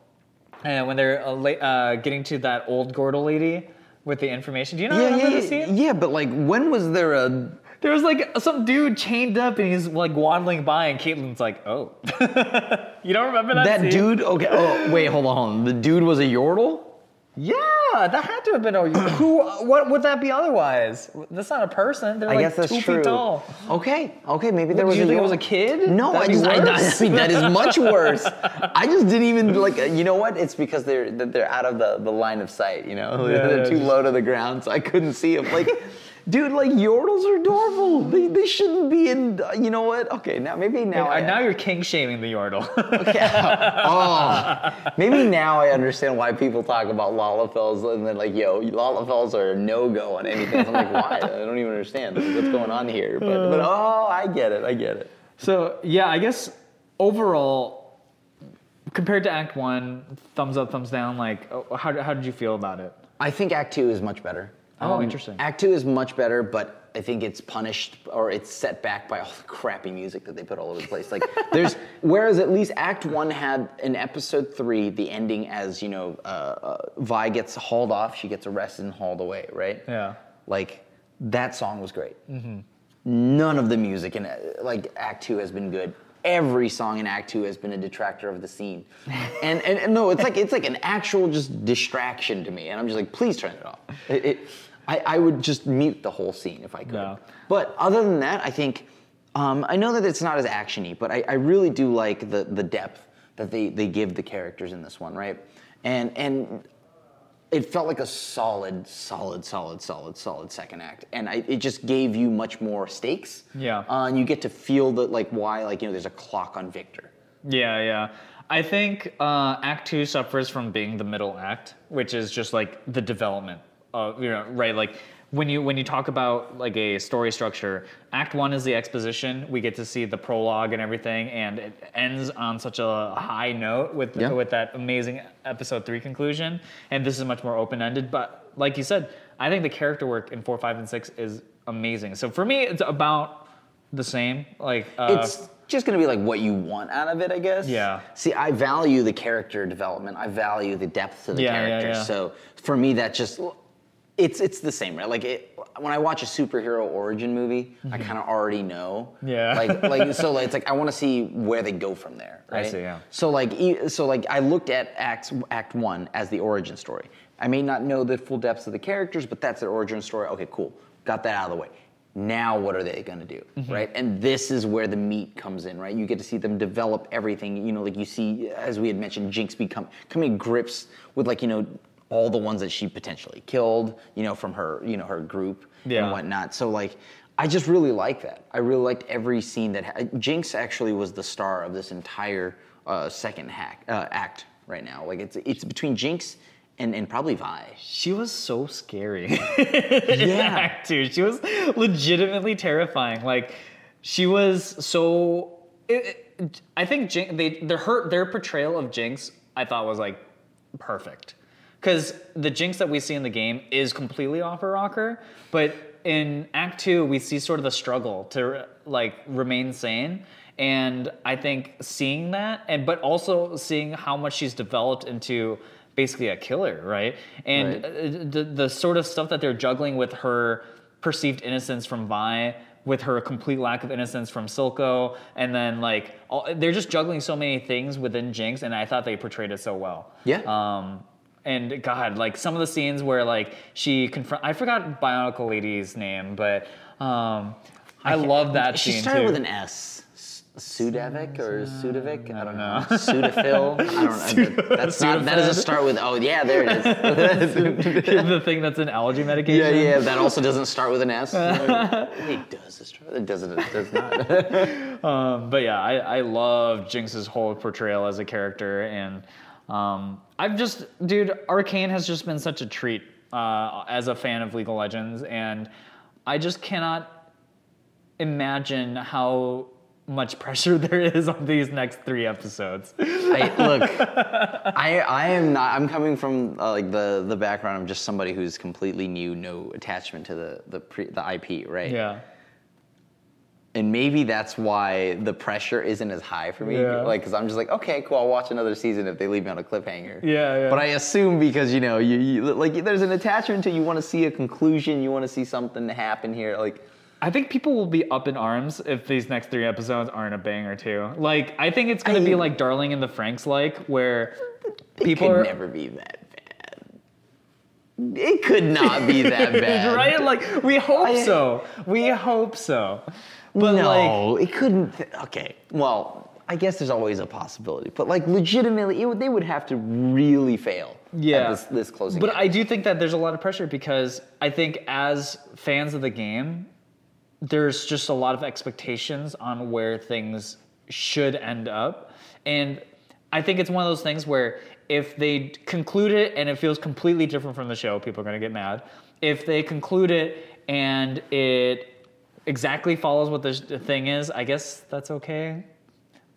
S1: and when they're uh, uh, getting to that old Yordle lady with the information. Do you know
S2: yeah, yeah, yeah, yeah, but like, when was there a?
S1: There was like some dude chained up and he's like waddling by, and Caitlyn's like, "Oh, you don't remember that?"
S2: That
S1: scene?
S2: dude? Okay. Oh, wait, hold on, hold on. The dude was a Yordle.
S1: Yeah, that had to have been a who. What would that be otherwise? That's not a person. They're
S2: I
S1: like
S2: guess that's
S1: two
S2: true.
S1: feet tall.
S2: Okay, okay, maybe there
S1: What,
S2: was.
S1: you
S2: a
S1: think it was a kid?
S2: No, I
S1: That'd be
S2: just, I, I
S1: worse.
S2: mean that is much worse. I just didn't even like. uh, You know what? It's because they're that they're out of the, the line of sight. You know,
S1: Yeah,
S2: they're
S1: yeah,
S2: too
S1: just-
S2: low to the ground, so I couldn't see them. Like, dude, like yordles are adorable. They, they shouldn't be in. uh, You know what? Okay, now maybe now
S1: now,
S2: I
S1: now you're king shaming the yordle. Okay.
S2: Oh, maybe now I understand why people talk about Lalafels and then like, yo, Lalafels are a no go on anything. I'm like, why? I don't even understand Like, what's going on here. But, but oh, I get it. I get it.
S1: so yeah, I guess overall, compared to Act One, thumbs up, thumbs down. Like, oh, how how did you feel about it?
S2: I think Act Two is much better. Um,
S1: Oh, interesting.
S2: Act Two is much better, but I think it's punished or it's set back by all the crappy music that they put all over the place. Like there's whereas at least Act One had in Episode Three the ending as you know uh, uh, Vi gets hauled off, she gets arrested and hauled away, right?
S1: Yeah.
S2: Like that song was great.
S1: Mm-hmm.
S2: None of the music in like Act Two has been good. Every song in Act Two has been a detractor of the scene, and, and and no, it's like it's like an actual just distraction to me, and I'm just like, please turn it off. It, it, I, I would just mute the whole scene if I could.
S1: No.
S2: But other than that, I think um, I know that it's not as actiony, but I, I really do like the the depth that they they give the characters in this one, right? And and it felt like a solid, solid, solid, solid, solid second act, and I, it just gave you much more stakes.
S1: Yeah.
S2: uh, and you get to feel the like why like you know there's a clock on Victor.
S1: Yeah, yeah. I think uh, Act Two suffers from being the middle act, which is just like the development of you know right like when you when you talk about like a story structure, Act One is the exposition. We get to see the prologue and everything, and it ends on such a high note with
S2: Yeah.
S1: with that amazing Episode Three conclusion. And this is much more open ended, but like you said, I think the character work in four, five, and six is amazing. So for me, it's about the same. Like uh,
S2: it's just gonna be like what you want out of it, I guess.
S1: Yeah.
S2: See, I value the character development. I value the depth of the
S1: Yeah, yeah,
S2: character.
S1: yeah.
S2: So for me, that just it's it's the same, right? Like it, when I watch a superhero origin movie, I kind of already know.
S1: Mm-hmm. Yeah.
S2: Like like so like, it's like I want to see where they go from there.
S1: I see, yeah.
S2: So like so like I looked at Act Act One as the origin story. I may not know the full depths of the characters, but that's their origin story. Okay, cool. Got that out of the way. Now what are they going to do,
S1: Mm-hmm.
S2: right? And this is where the meat comes in, right? You get to see them develop everything. You know, like you see, as we had mentioned, Jinx become coming grips with like you know all the ones that she potentially killed, you know, from her you know her group
S1: Yeah.
S2: and whatnot. So like. I just really like that. I really liked every scene that ha- Jinx actually was the star of this entire uh, second hack, uh, act right now. Like it's it's between Jinx and, and probably Vi.
S1: She was so scary.
S2: Yeah.
S1: Act Two, she was legitimately terrifying. Like, she was so. It, it- I think Jin- they their her their portrayal of Jinx I thought was like perfect, because the Jinx that we see in the game is completely off her rocker, but in Act Two we see sort of the struggle to like remain sane. And I think seeing that, and but also seeing how much she's developed into basically a killer, right? And
S2: Right.
S1: uh, the, the sort of stuff that they're juggling with her perceived innocence from Vi, with her complete lack of innocence from Silco, and then like all, they're just juggling so many things within Jinx, and I thought they portrayed it so well.
S2: Yeah.
S1: Um, and God, like some of the scenes where like she confront, I forgot Bionicle Lady's name, but um, I, love that
S2: She
S1: scene
S2: started
S1: too.
S2: with an S. Sudevic or Sudevic? I don't
S1: know.
S2: Sudafil? I don't know. That- That's not, that doesn't start with, oh yeah, there it is.
S1: the thing that's an allergy medication.
S2: yeah, yeah, that also doesn't start with an S. Wait, does it start? It doesn't, it does not.
S1: Um, but yeah, I, I love Jinx's whole portrayal as a character, and um, I've just, dude, Arcane has just been such a treat uh, as a fan of League of Legends, and I just cannot imagine how much pressure there is on these next three episodes.
S2: I, look, I I am not. I'm coming from uh, like the the background of just somebody who's completely new, no attachment to the the pre, the IP, right?
S1: yeah.
S2: And maybe that's why the pressure isn't as high for me.
S1: Yeah.
S2: Like, because I'm just like, okay, cool, I'll watch another season if they leave me on a cliffhanger.
S1: Yeah, yeah.
S2: But I assume because you know, you, you like, there's an attachment to you want to see a conclusion, you want to see something to happen here. Like,
S1: I think people will be up in arms if these next three episodes aren't a banger too. Like, I think it's gonna be like Darling in the Franxx, like where people
S2: could
S1: are.
S2: never be that bad. It could not be that bad.
S1: right? Like we hope
S2: I-
S1: so. We hope so. But
S2: no,
S1: like
S2: it couldn't. Th- okay, well, I guess there's always a possibility, but like legitimately, it would, they would have to really fail. at
S1: yeah,
S2: this, this closing.
S1: But
S2: game.
S1: I do think that there's a lot of pressure because I think as fans of the game, there's just a lot of expectations on where things should end up, and I think it's one of those things where if they conclude it and it feels completely different from the show, people are gonna get mad. If they conclude it and it exactly follows what the thing is, I guess that's okay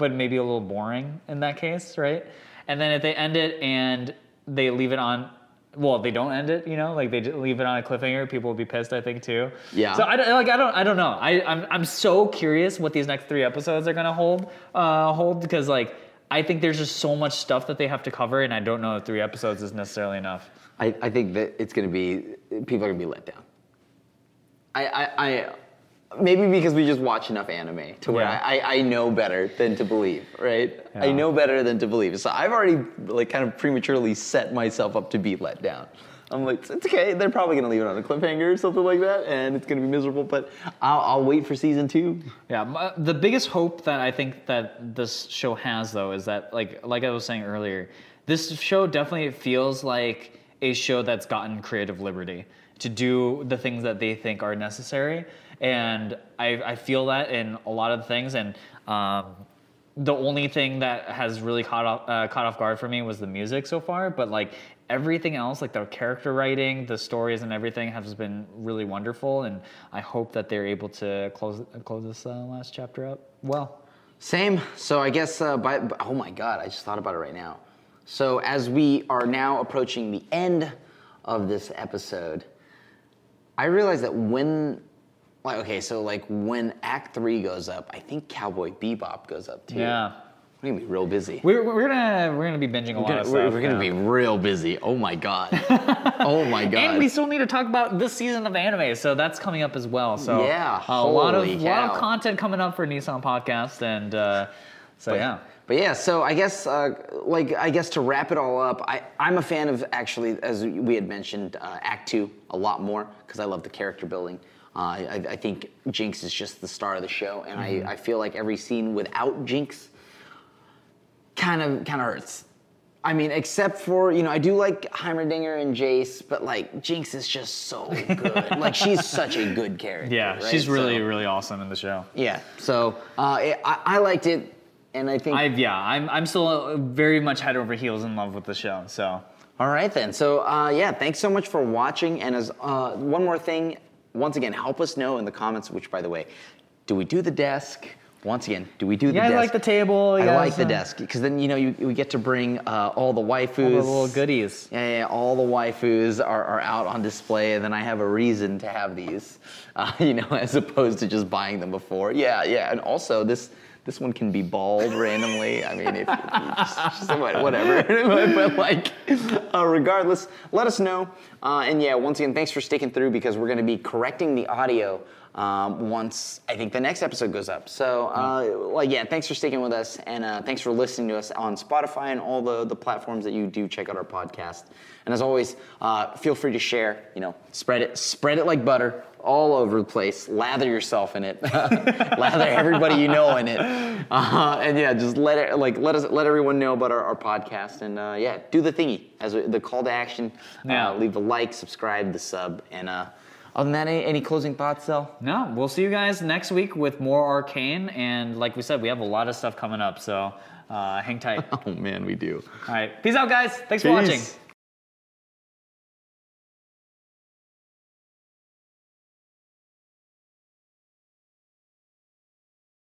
S1: but maybe a little boring in that case, right? And then if they end it and they leave it on, well, they don't end it, you know, like they just leave it on a cliffhanger, people will be pissed, I think too.
S2: Yeah.
S1: So I don't like I don't I don't know. I I'm I'm so curious what these next three episodes are gonna hold uh hold because like I think there's just so much stuff that they have to cover, and I don't know if three episodes is necessarily enough.
S2: I, I think that it's going to be people are going to be let down. I, I, I maybe because we just watch enough anime to where
S1: Yeah.
S2: I, I know better than to believe, right? I know better than to believe. So I've already like kind of prematurely set myself up to be let down. I'm like, it's okay. They're probably going to leave it on a cliffhanger or something like that, and it's going to be miserable. But I'll, I'll wait for season two.
S1: Yeah, the biggest hope that I think that this show has though is that like like I was saying earlier, this show definitely feels like a show that's gotten creative liberty to do the things that they think are necessary, and I I feel that in a lot of things and. Um, the only thing that has really caught off uh, caught off guard for me was the music so far, but like everything else, like the character writing, the stories, and everything has been really wonderful. And I hope that they're able to close close this uh, last chapter up well.
S2: Same. So I guess uh, by oh my god, I just thought about it right now. So as we are now approaching the end of this episode, I realize that when, like, okay, so like when Act Three goes up, I think Cowboy Bebop goes up too.
S1: Yeah,
S2: we're gonna be real busy.
S1: we're, we're gonna we're gonna be binging a lot
S2: We're
S1: of
S2: gonna, we're,
S1: stuff.
S2: we're gonna be real busy. Oh my god. oh my god.
S1: And we still need to talk about this season of anime, so that's coming up as well. So
S2: Yeah,
S1: a lot of
S2: holy
S1: lot of content coming up for Nissan Podcast, and uh, so yeah.
S2: But yeah, so I guess, uh, like, I guess to wrap it all up, I, I'm a fan of actually, as we had mentioned, uh, Act Two a lot more because I love the character building. Uh, I, I think Jinx is just the star of the show, and I, I feel like every scene without Jinx kind of kind of hurts. I mean, except for you know, I do like Heimerdinger and Jace, but like Jinx is just so good. like she's such a good character.
S1: Yeah,
S2: right?
S1: she's really
S2: So-
S1: really awesome in the show.
S2: yeah. So uh, it, I, I liked it, and I think
S1: I yeah, I'm I'm still very much head over heels in love with the show. So
S2: All right then. So uh, yeah, thanks so much for watching. And as uh, one more thing, once again, help us know in the comments. Which, by the way, do we do the desk? Once again, do we do the
S1: you guys
S2: desk?
S1: like the table?
S2: I like the desk because then you know you, we get to bring uh, all the waifus,
S1: all the little goodies.
S2: Yeah, yeah, all the waifus are, are out on display, and then I have a reason to have these, uh, you know, as opposed to just buying them before. Yeah, yeah, and also this this one can be bald randomly. I mean, if, if just, just whatever. but, but, like, uh, regardless, let us know. Uh, and yeah, once again, thanks for sticking through because we're going to be correcting the audio um, once I think the next episode goes up. So, uh, like, yeah, thanks for sticking with us, and uh, thanks for listening to us on Spotify and all the, the platforms that you do check out our podcast. And as always, uh, feel free to share. You know, spread it, spread it like butter all over the place. Lather yourself in it. Lather everybody you know in it. Uh, and yeah, just let it like let us let everyone know about our, our podcast. And uh, yeah, do the thingy as we, the call to action.
S1: Yeah.
S2: Uh, leave a like, subscribe, the sub, and uh, other than that, any, any closing thoughts, though?
S1: No, we'll see you guys next week with more arcane, and like we said, we have a lot of stuff coming up. So uh, hang tight.
S2: Oh man, we do.
S1: All right, peace out, guys. Thanks for watching.